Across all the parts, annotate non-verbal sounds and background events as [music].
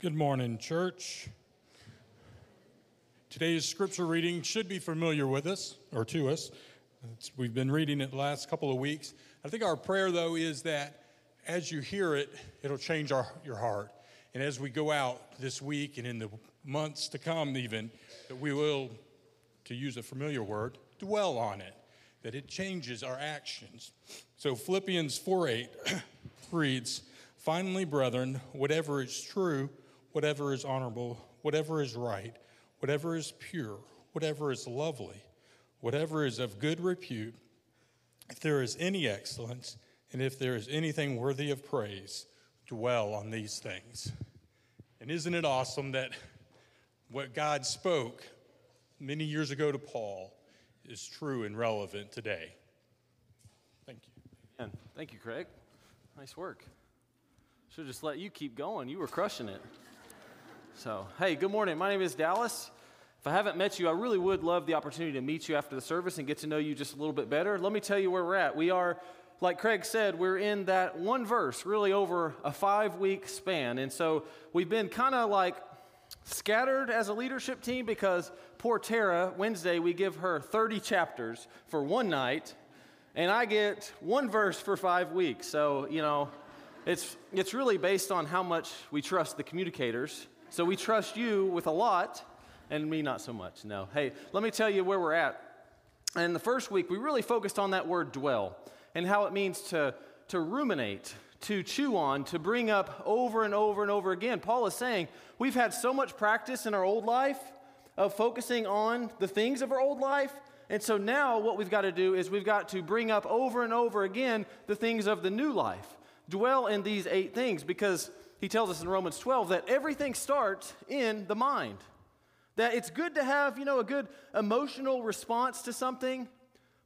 Good morning, church. Today's scripture reading should be familiar with us or to us. It's, we've been reading it the last couple of weeks. I think our prayer, though, is that as you hear it, it'll change our, your heart. And as we go out this week and in the months to come, even, that we will, to use a familiar word, dwell on it, that it changes our actions. So Philippians 4 8 [clears throat] reads, Finally, brethren, whatever is true, whatever is honorable, whatever is right, whatever is pure, whatever is lovely, whatever is of good repute, if there is any excellence, and if there is anything worthy of praise, dwell on these things. And isn't it awesome that what God spoke many years ago to Paul is true and relevant today? Thank you. Thank you, Craig. Nice work. Should just let you keep going. You were crushing it. So, hey, good morning. My name is Dallas. If I haven't met you, I really would love the opportunity to meet you after the service and get to know you just a little bit better. Let me tell you where we're at. We are, like Craig said, we're in that one verse, really over a five week span. And so we've been kind of like scattered as a leadership team because poor Tara, Wednesday, we give her 30 chapters for one night, and I get one verse for five weeks. So, you know, it's, it's really based on how much we trust the communicators. So we trust you with a lot, and me not so much. No. Hey, let me tell you where we're at. And the first week, we really focused on that word dwell and how it means to, to ruminate, to chew on, to bring up over and over and over again. Paul is saying we've had so much practice in our old life of focusing on the things of our old life. And so now what we've got to do is we've got to bring up over and over again the things of the new life dwell in these eight things because he tells us in Romans 12 that everything starts in the mind. That it's good to have, you know, a good emotional response to something,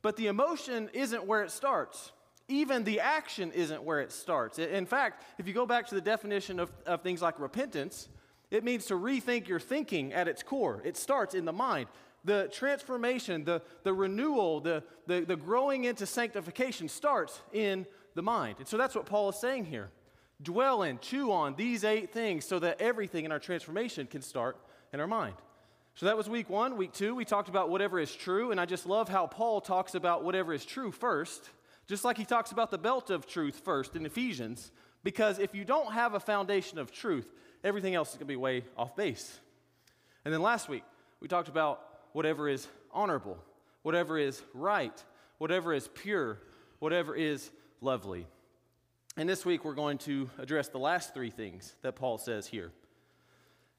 but the emotion isn't where it starts. Even the action isn't where it starts. In fact, if you go back to the definition of, of things like repentance, it means to rethink your thinking at its core. It starts in the mind. The transformation, the, the renewal, the, the, the growing into sanctification starts in the mind. And so that's what Paul is saying here. Dwell in, chew on these eight things so that everything in our transformation can start in our mind. So that was week one. Week two, we talked about whatever is true. And I just love how Paul talks about whatever is true first, just like he talks about the belt of truth first in Ephesians. Because if you don't have a foundation of truth, everything else is going to be way off base. And then last week, we talked about whatever is honorable, whatever is right, whatever is pure, whatever is lovely. And this week we're going to address the last three things that Paul says here.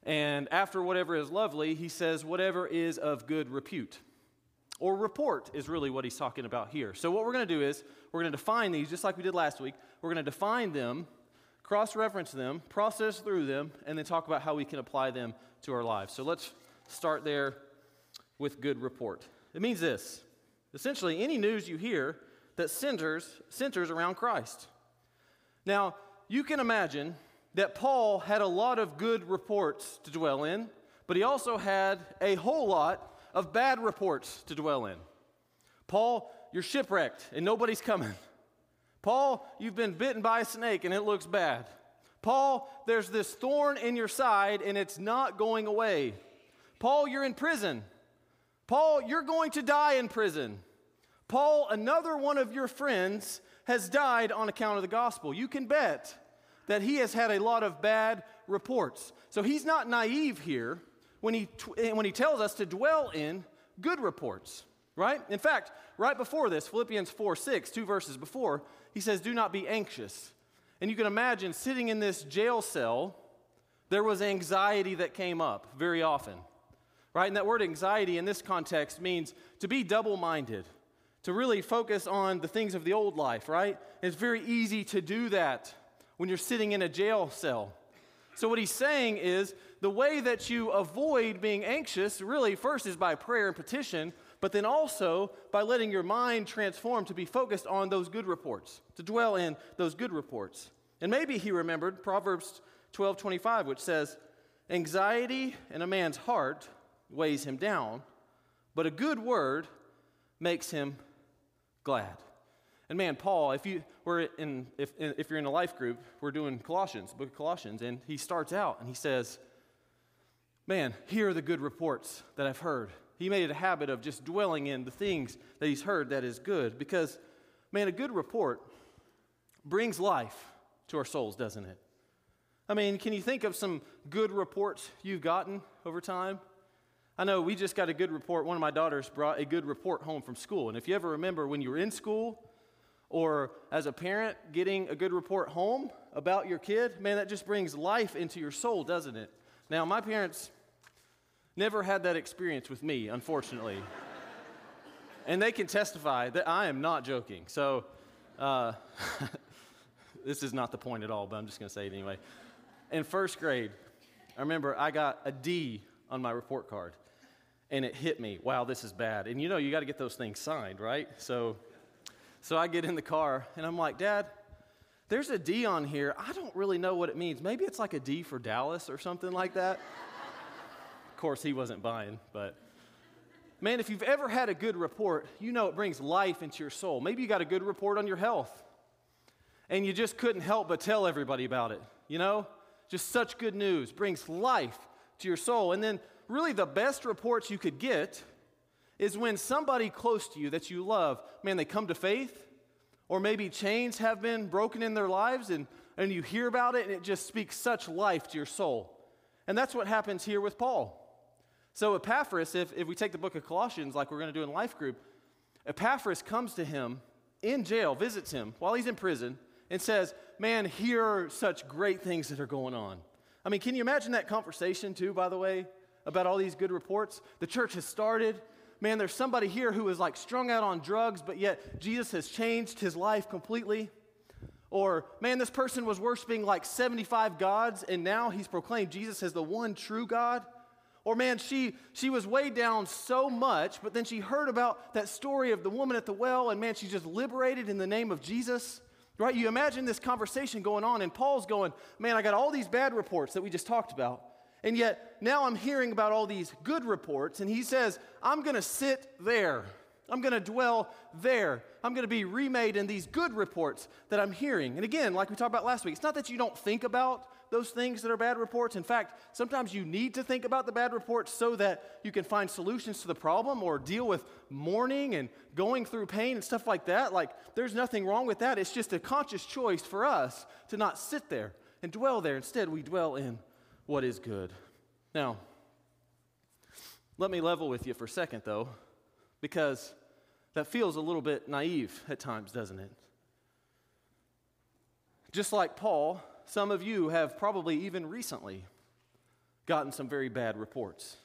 And after whatever is lovely, he says whatever is of good repute. Or report is really what he's talking about here. So, what we're going to do is we're going to define these just like we did last week. We're going to define them, cross reference them, process through them, and then talk about how we can apply them to our lives. So, let's start there with good report. It means this essentially, any news you hear that centers, centers around Christ. Now, you can imagine that Paul had a lot of good reports to dwell in, but he also had a whole lot of bad reports to dwell in. Paul, you're shipwrecked and nobody's coming. Paul, you've been bitten by a snake and it looks bad. Paul, there's this thorn in your side and it's not going away. Paul, you're in prison. Paul, you're going to die in prison. Paul, another one of your friends, has died on account of the gospel. You can bet that he has had a lot of bad reports. So he's not naive here when he, eh, when he tells us to dwell in good reports, right? In fact, right before this, Philippians 4 6, two verses before, he says, Do not be anxious. And you can imagine sitting in this jail cell, there was anxiety that came up very often, right? And that word anxiety in this context means to be double minded to really focus on the things of the old life, right? It's very easy to do that when you're sitting in a jail cell. So, what he's saying is the way that you avoid being anxious, really, first is by prayer and petition, but then also by letting your mind transform to be focused on those good reports, to dwell in those good reports. And maybe he remembered Proverbs 12 25, which says, Anxiety in a man's heart weighs him down, but a good word makes him glad. And man, Paul, if you we're in if if you're in a life group, we're doing Colossians, book of Colossians, and he starts out and he says, Man, here are the good reports that I've heard. He made it a habit of just dwelling in the things that he's heard that is good because, man, a good report brings life to our souls, doesn't it? I mean, can you think of some good reports you've gotten over time? I know we just got a good report. One of my daughters brought a good report home from school. And if you ever remember when you were in school or as a parent getting a good report home about your kid, man, that just brings life into your soul, doesn't it? Now, my parents never had that experience with me, unfortunately. [laughs] and they can testify that I am not joking. So, uh, [laughs] this is not the point at all, but I'm just going to say it anyway. In first grade, I remember I got a D on my report card, and it hit me. Wow, this is bad. And you know, you got to get those things signed, right? So, so I get in the car, and I'm like, Dad, there's a D on here. I don't really know what it means. Maybe it's like a D for Dallas or something like that. of course, he wasn't buying, but man, if you've ever had a good report, you know it brings life into your soul. Maybe you got a good report on your health, and you just couldn't help but tell everybody about it, you know? Just such good news brings life to your soul. And then, really, the best reports you could get is when somebody close to you that you love, man, they come to faith, or maybe chains have been broken in their lives, and, and you hear about it, and it just speaks such life to your soul. And that's what happens here with Paul. So, Epaphras, if, if we take the book of Colossians, like we're going to do in Life Group, Epaphras comes to him in jail, visits him while he's in prison, and says, Man, here are such great things that are going on. I mean, can you imagine that conversation, too, by the way, about all these good reports? The church has started. Man, there's somebody here who is like strung out on drugs, but yet Jesus has changed his life completely. Or, man, this person was worshiping like 75 gods, and now he's proclaimed Jesus as the one true God. Or, man, she, she was weighed down so much, but then she heard about that story of the woman at the well, and man, she's just liberated in the name of Jesus. Right? You imagine this conversation going on, and Paul's going, Man, I got all these bad reports that we just talked about. And yet now I'm hearing about all these good reports, and he says, I'm going to sit there. I'm going to dwell there. I'm going to be remade in these good reports that I'm hearing. And again, like we talked about last week, it's not that you don't think about those things that are bad reports. In fact, sometimes you need to think about the bad reports so that you can find solutions to the problem or deal with mourning and going through pain and stuff like that. Like, there's nothing wrong with that. It's just a conscious choice for us to not sit there and dwell there. Instead, we dwell in what is good. Now, let me level with you for a second, though, because that feels a little bit naive at times, doesn't it? Just like Paul, some of you have probably even recently gotten some very bad reports.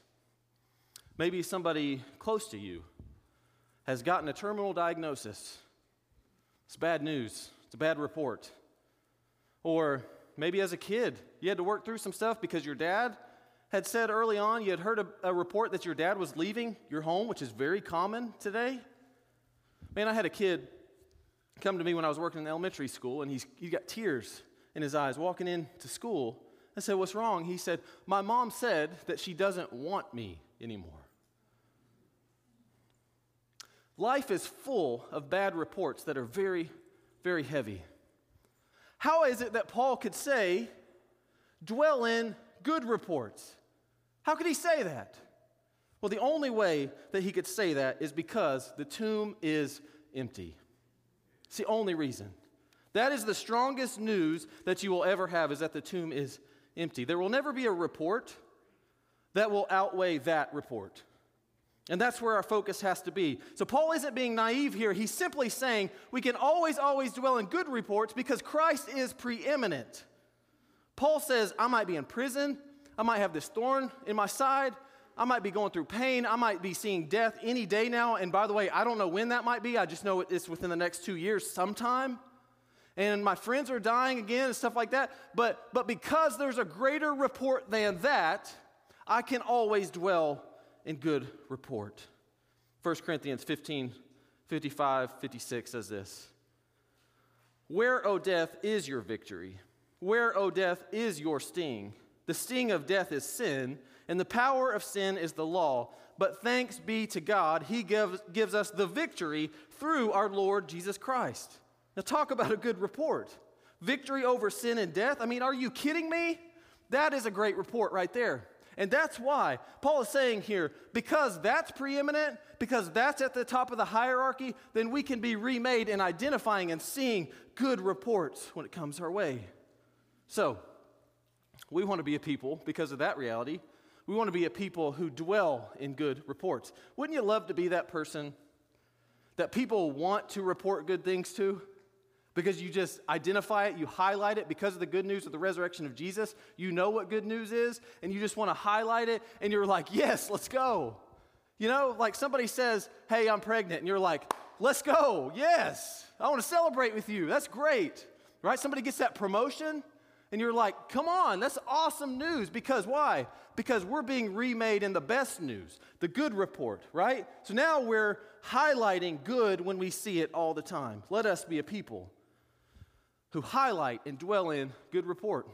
Maybe somebody close to you has gotten a terminal diagnosis. It's bad news, it's a bad report. Or maybe as a kid, you had to work through some stuff because your dad had said early on, you had heard a, a report that your dad was leaving your home, which is very common today. Man, I had a kid come to me when I was working in elementary school, and he's, he got tears in his eyes walking into school. I said, What's wrong? He said, My mom said that she doesn't want me anymore. Life is full of bad reports that are very, very heavy. How is it that Paul could say, dwell in good reports? How could he say that? Well, the only way that he could say that is because the tomb is empty. It's the only reason. That is the strongest news that you will ever have is that the tomb is empty. There will never be a report that will outweigh that report. And that's where our focus has to be. So, Paul isn't being naive here. He's simply saying we can always, always dwell in good reports because Christ is preeminent. Paul says, I might be in prison. I might have this thorn in my side. I might be going through pain. I might be seeing death any day now. And by the way, I don't know when that might be. I just know it's within the next two years sometime and my friends are dying again and stuff like that. But, but because there's a greater report than that, I can always dwell in good report. 1 Corinthians 15, 55, 56 says this Where, O death, is your victory? Where, O death, is your sting? The sting of death is sin, and the power of sin is the law. but thanks be to God, He gives, gives us the victory through our Lord Jesus Christ. Now, talk about a good report. Victory over sin and death. I mean, are you kidding me? That is a great report right there. And that's why Paul is saying here because that's preeminent, because that's at the top of the hierarchy, then we can be remade in identifying and seeing good reports when it comes our way. So, we want to be a people because of that reality. We want to be a people who dwell in good reports. Wouldn't you love to be that person that people want to report good things to? Because you just identify it, you highlight it because of the good news of the resurrection of Jesus. You know what good news is, and you just want to highlight it, and you're like, yes, let's go. You know, like somebody says, hey, I'm pregnant, and you're like, let's go, yes, I want to celebrate with you. That's great, right? Somebody gets that promotion, and you're like, come on, that's awesome news. Because why? Because we're being remade in the best news, the good report, right? So now we're highlighting good when we see it all the time. Let us be a people who highlight and dwell in good report.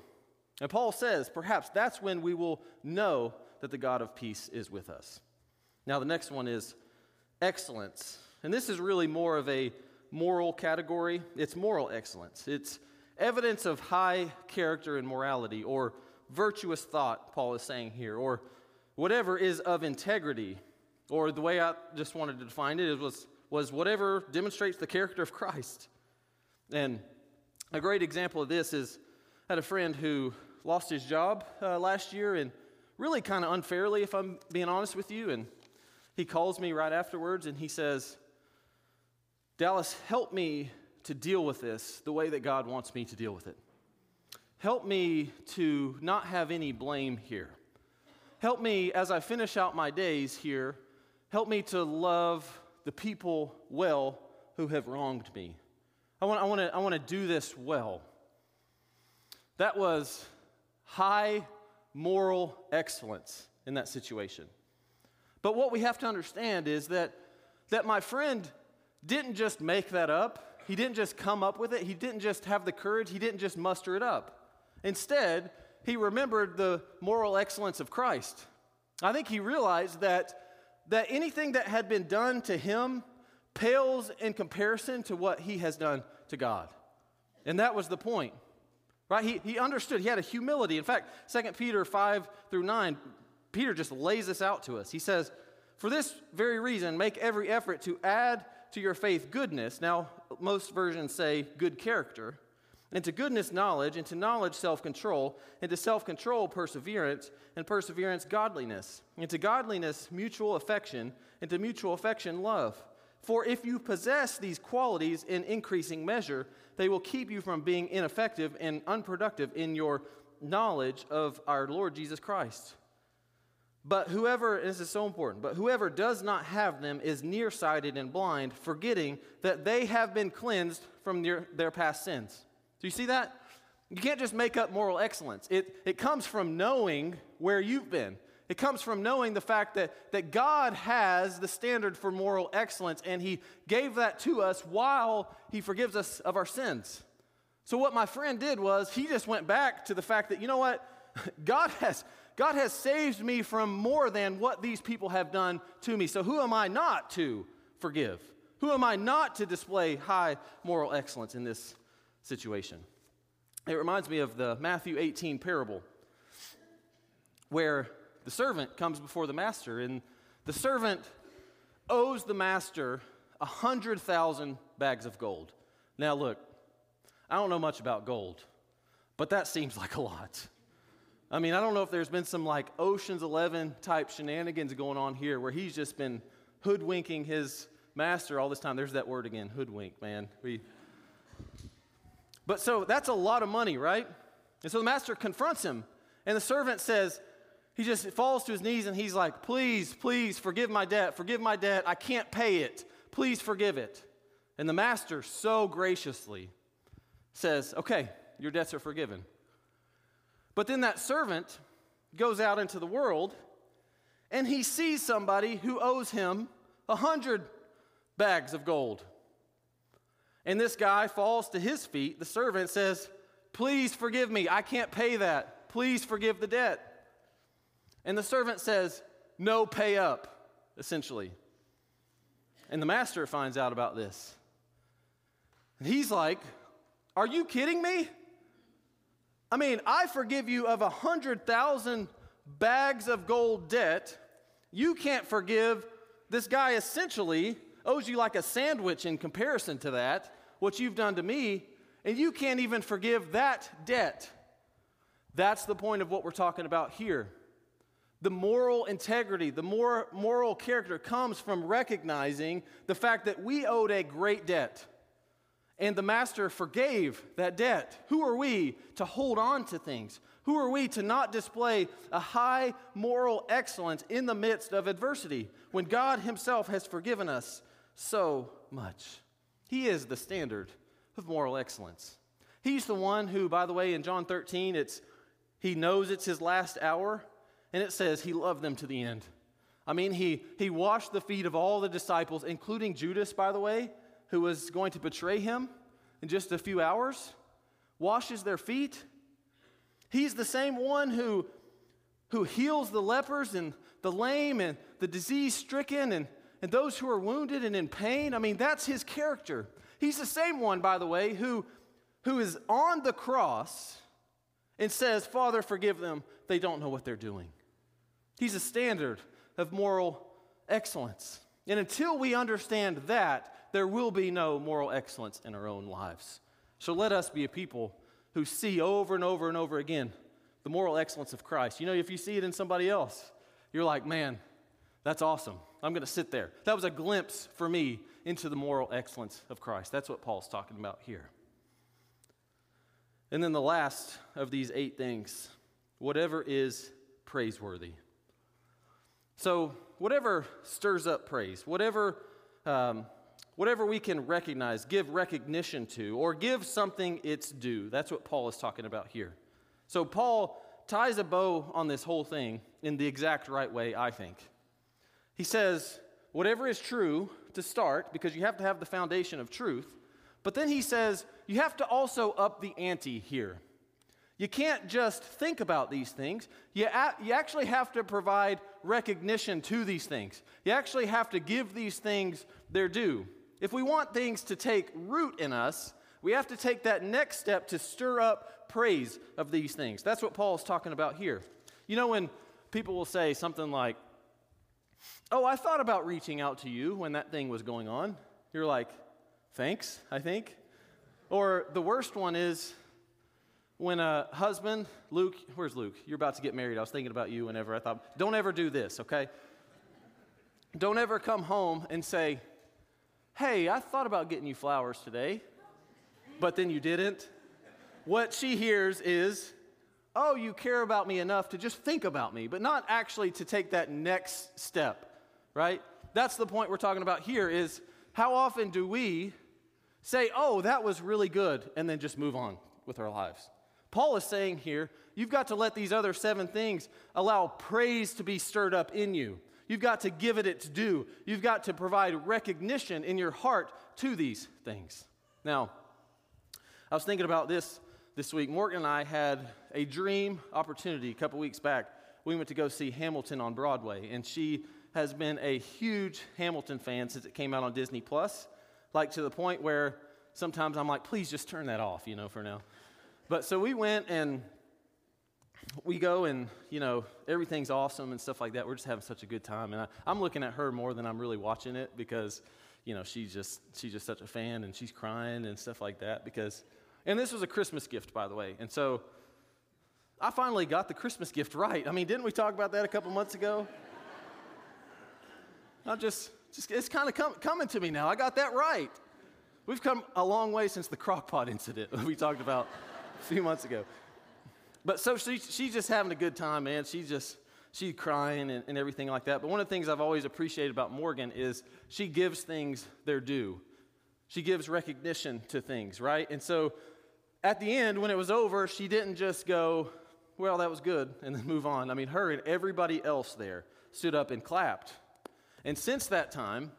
And Paul says, perhaps that's when we will know that the God of peace is with us. Now, the next one is excellence. And this is really more of a moral category. It's moral excellence. It's evidence of high character and morality, or virtuous thought, Paul is saying here, or whatever is of integrity, or the way I just wanted to define it was, was whatever demonstrates the character of Christ. And a great example of this is I had a friend who lost his job uh, last year, and really kind of unfairly, if I'm being honest with you. And he calls me right afterwards and he says, Dallas, help me to deal with this the way that God wants me to deal with it. Help me to not have any blame here. Help me as I finish out my days here, help me to love the people well who have wronged me. I want, I want, to, I want to do this well. That was high moral excellence in that situation. But what we have to understand is that, that my friend didn't just make that up, he didn't just come up with it, he didn't just have the courage, he didn't just muster it up. Instead, he remembered the moral excellence of Christ. I think he realized that, that anything that had been done to him pales in comparison to what he has done to God. And that was the point. Right? He, he understood. He had a humility. In fact, 2 Peter 5 through 9, Peter just lays this out to us. He says, For this very reason, make every effort to add to your faith goodness. Now, most versions say good character. And to goodness, knowledge. And to knowledge, self control. And to self control, perseverance. And perseverance, godliness. And to godliness, mutual affection. And to mutual affection, love. For if you possess these qualities in increasing measure, they will keep you from being ineffective and unproductive in your knowledge of our Lord Jesus Christ. But whoever, this is so important, but whoever does not have them is nearsighted and blind, forgetting that they have been cleansed from their, their past sins. Do you see that? You can't just make up moral excellence. It, it comes from knowing where you've been. It comes from knowing the fact that, that God has the standard for moral excellence, and He gave that to us while He forgives us of our sins. So, what my friend did was he just went back to the fact that, you know what? [laughs] God has, God has saved me from more than what these people have done to me. So, who am I not to forgive? Who am I not to display high moral excellence in this situation? It reminds me of the Matthew 18 parable where the servant comes before the master, and the servant owes the master a hundred thousand bags of gold. Now, look, I don't know much about gold, but that seems like a lot. I mean, I don't know if there's been some like Ocean's 11 type shenanigans going on here where he's just been hoodwinking his master all this time. There's that word again, hoodwink, man. We... But so that's a lot of money, right? And so the master confronts him, and the servant says, he just falls to his knees and he's like, Please, please forgive my debt, forgive my debt. I can't pay it. Please forgive it. And the master so graciously says, Okay, your debts are forgiven. But then that servant goes out into the world and he sees somebody who owes him a hundred bags of gold. And this guy falls to his feet. The servant says, Please forgive me. I can't pay that. Please forgive the debt. And the servant says, No, pay up. essentially. And the master finds out about this. And he's like, Are you kidding me? I mean, I forgive you of a hundred thousand bags of gold debt. You can't forgive this guy essentially owes you like a sandwich in comparison to that, what you've done to me, and you can't even forgive that debt. That's the point of what we're talking about here. The moral integrity, the more moral character comes from recognizing the fact that we owed a great debt and the master forgave that debt. Who are we to hold on to things? Who are we to not display a high moral excellence in the midst of adversity when God Himself has forgiven us so much? He is the standard of moral excellence. He's the one who, by the way, in John 13, it's, he knows it's his last hour, and it says he loved them to the end. I mean, he, he washed the feet of all the disciples, including Judas, by the way, who was going to betray him in just a few hours, washes their feet. He's the same one who, who heals the lepers and the lame and the disease stricken and, and those who are wounded and in pain. I mean, that's his character. He's the same one, by the way, who, who is on the cross and says, Father, forgive them. They don't know what they're doing. He's a standard of moral excellence. And until we understand that, there will be no moral excellence in our own lives. So let us be a people who see over and over and over again the moral excellence of Christ. You know, if you see it in somebody else, you're like, man, that's awesome. I'm going to sit there. That was a glimpse for me into the moral excellence of Christ. That's what Paul's talking about here. And then the last of these eight things whatever is praiseworthy. So, whatever stirs up praise, whatever um, whatever we can recognize, give recognition to, or give something its due. That's what Paul is talking about here. So Paul ties a bow on this whole thing in the exact right way, I think. He says, whatever is true to start, because you have to have the foundation of truth, but then he says, you have to also up the ante here. You can't just think about these things. You, a- you actually have to provide recognition to these things. You actually have to give these things their due. If we want things to take root in us, we have to take that next step to stir up praise of these things. That's what Paul is talking about here. You know, when people will say something like, Oh, I thought about reaching out to you when that thing was going on. You're like, Thanks, I think. Or the worst one is when a husband, Luke, where's Luke? You're about to get married. I was thinking about you whenever I thought, don't ever do this, okay? Don't ever come home and say, Hey, I thought about getting you flowers today, but then you didn't. What she hears is, Oh, you care about me enough to just think about me, but not actually to take that next step, right? That's the point we're talking about here is how often do we say, Oh, that was really good, and then just move on with our lives? Paul is saying here, you've got to let these other seven things allow praise to be stirred up in you. You've got to give it its due. You've got to provide recognition in your heart to these things. Now, I was thinking about this this week. Morgan and I had a dream opportunity a couple weeks back. We went to go see Hamilton on Broadway, and she has been a huge Hamilton fan since it came out on Disney Plus, like to the point where sometimes I'm like, please just turn that off, you know, for now. But so we went and we go and you know everything's awesome and stuff like that. We're just having such a good time. And I, am looking at her more than i'm really watching it because you know she's just she's just such a fan and she's crying and stuff like that because and this was a christmas gift by the way. And so i finally got the christmas gift right. I mean didn't we talk about that a couple months ago? I just just it's kind of com- coming to me now. I got that right. We've come a long way since the crockpot incident that [laughs] we talked about a [laughs] few months ago but so she, she's just having a good time, man. She's just, she's crying and, and everything like that. But one of the things I've always appreciated about Morgan is she gives things their due. She gives recognition to things, right? And so at the end, when it was over, she didn't just go, well, that was good, and then move on. I mean, her and everybody else there stood up and clapped. And since that time,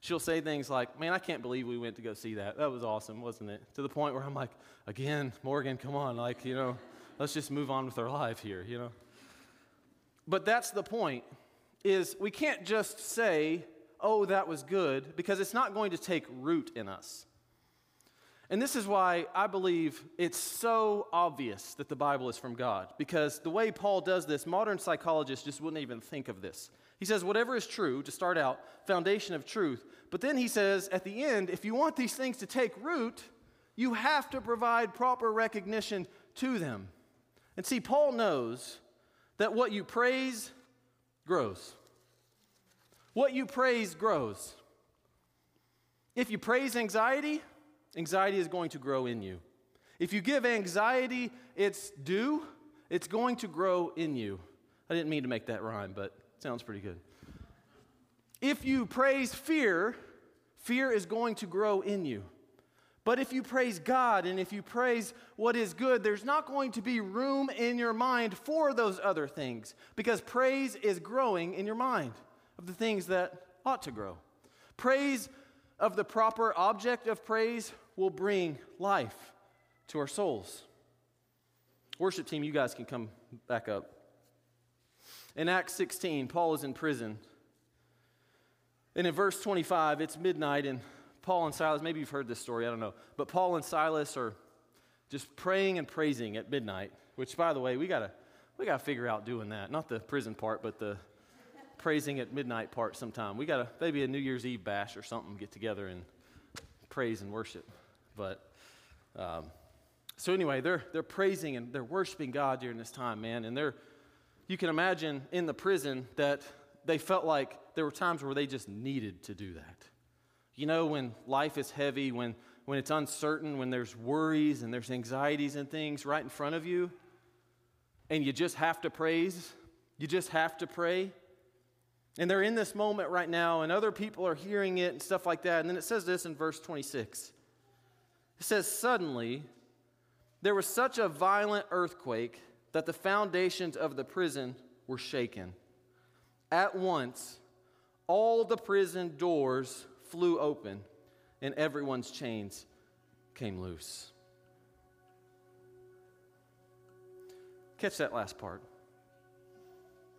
she'll say things like, Man, I can't believe we went to go see that. That was awesome, wasn't it? To the point where I'm like, Again, Morgan, come on. Like, you know, let's just move on with our life here, you know? But that's the point is we can't just say, oh, that was good, because it's not going to take root in us. And this is why I believe it's so obvious that the Bible is from God, because the way Paul does this, modern psychologists just wouldn't even think of this. He says, whatever is true, to start out, foundation of truth. But then he says, at the end, if you want these things to take root, you have to provide proper recognition to them. And see, Paul knows that what you praise grows. What you praise grows. If you praise anxiety, anxiety is going to grow in you. If you give anxiety its due, it's going to grow in you. I didn't mean to make that rhyme, but sounds pretty good. If you praise fear, fear is going to grow in you. But if you praise God and if you praise what is good, there's not going to be room in your mind for those other things because praise is growing in your mind of the things that ought to grow. Praise of the proper object of praise will bring life to our souls. Worship team, you guys can come back up. In Acts 16, Paul is in prison. And in verse 25, it's midnight, and Paul and Silas, maybe you've heard this story, I don't know, but Paul and Silas are just praying and praising at midnight, which, by the way, we gotta, we gotta figure out doing that. Not the prison part, but the praising at midnight part sometime. We gotta, maybe a New Year's Eve bash or something, get together and praise and worship. But, um, so anyway, they're, they're praising and they're worshiping God during this time, man. And they're, you can imagine in the prison that they felt like there were times where they just needed to do that. You know, when life is heavy, when, when it's uncertain, when there's worries and there's anxieties and things right in front of you, and you just have to praise, you just have to pray. And they're in this moment right now, and other people are hearing it and stuff like that. And then it says this in verse 26 it says, Suddenly, there was such a violent earthquake that the foundations of the prison were shaken. At once, all the prison doors flew open and everyone's chains came loose. Catch that last part.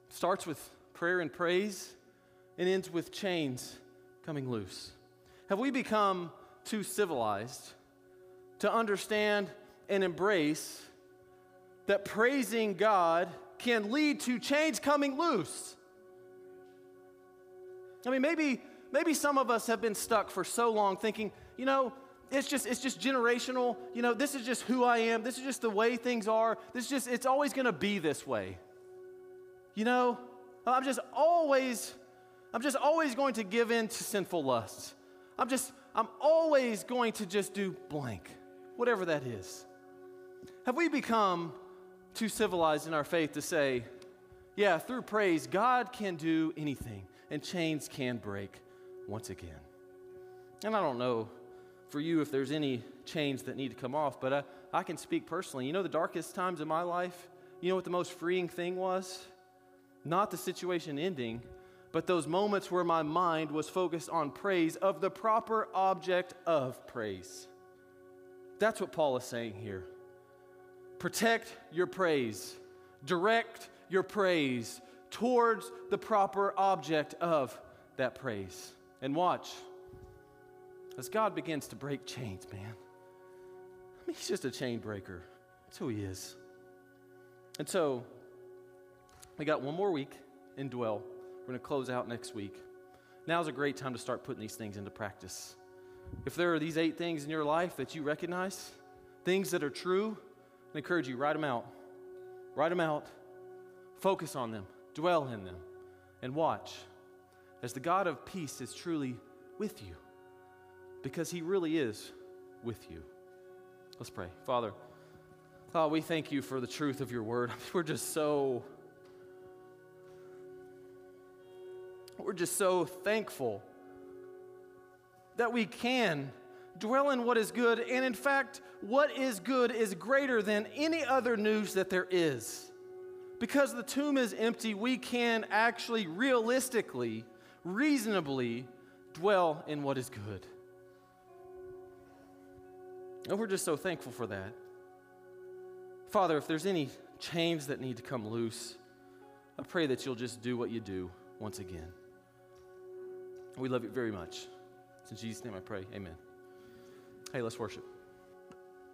Starts with prayer and praise and ends with chains coming loose. Have we become too civilized to understand and embrace that praising God can lead to chains coming loose? I mean, maybe maybe some of us have been stuck for so long thinking, you know, it's just it's just generational. You know, this is just who I am. This is just the way things are. This is just it's always going to be this way. You know, I'm just always I'm just always going to give in to sinful lusts. I'm just I'm always going to just do blank, whatever that is. Have we become too civilized in our faith to say, yeah, through praise, God can do anything and chains can break once again. And I don't know for you if there's any chains that need to come off, but I, I can speak personally. You know, the darkest times of my life, you know what the most freeing thing was? Not the situation ending, but those moments where my mind was focused on praise of the proper object of praise. That's what Paul is saying here. Protect your praise, direct your praise towards the proper object of that praise. And watch as God begins to break chains, man. I mean, he's just a chain breaker. That's who he is. And so, we got one more week in Dwell. We're going to close out next week. Now's a great time to start putting these things into practice. If there are these eight things in your life that you recognize, things that are true, I encourage you, write them out. Write them out. Focus on them. Dwell in them. And watch as the God of peace is truly with you because he really is with you. Let's pray. Father, oh, we thank you for the truth of your word. [laughs] We're just so we're just so thankful that we can dwell in what is good and in fact what is good is greater than any other news that there is. Because the tomb is empty, we can actually realistically reasonably dwell in what is good. And we're just so thankful for that. Father, if there's any chains that need to come loose, I pray that you'll just do what you do. once again. We love you very much. In Jesus' name I pray. Amen. Hey, let's worship.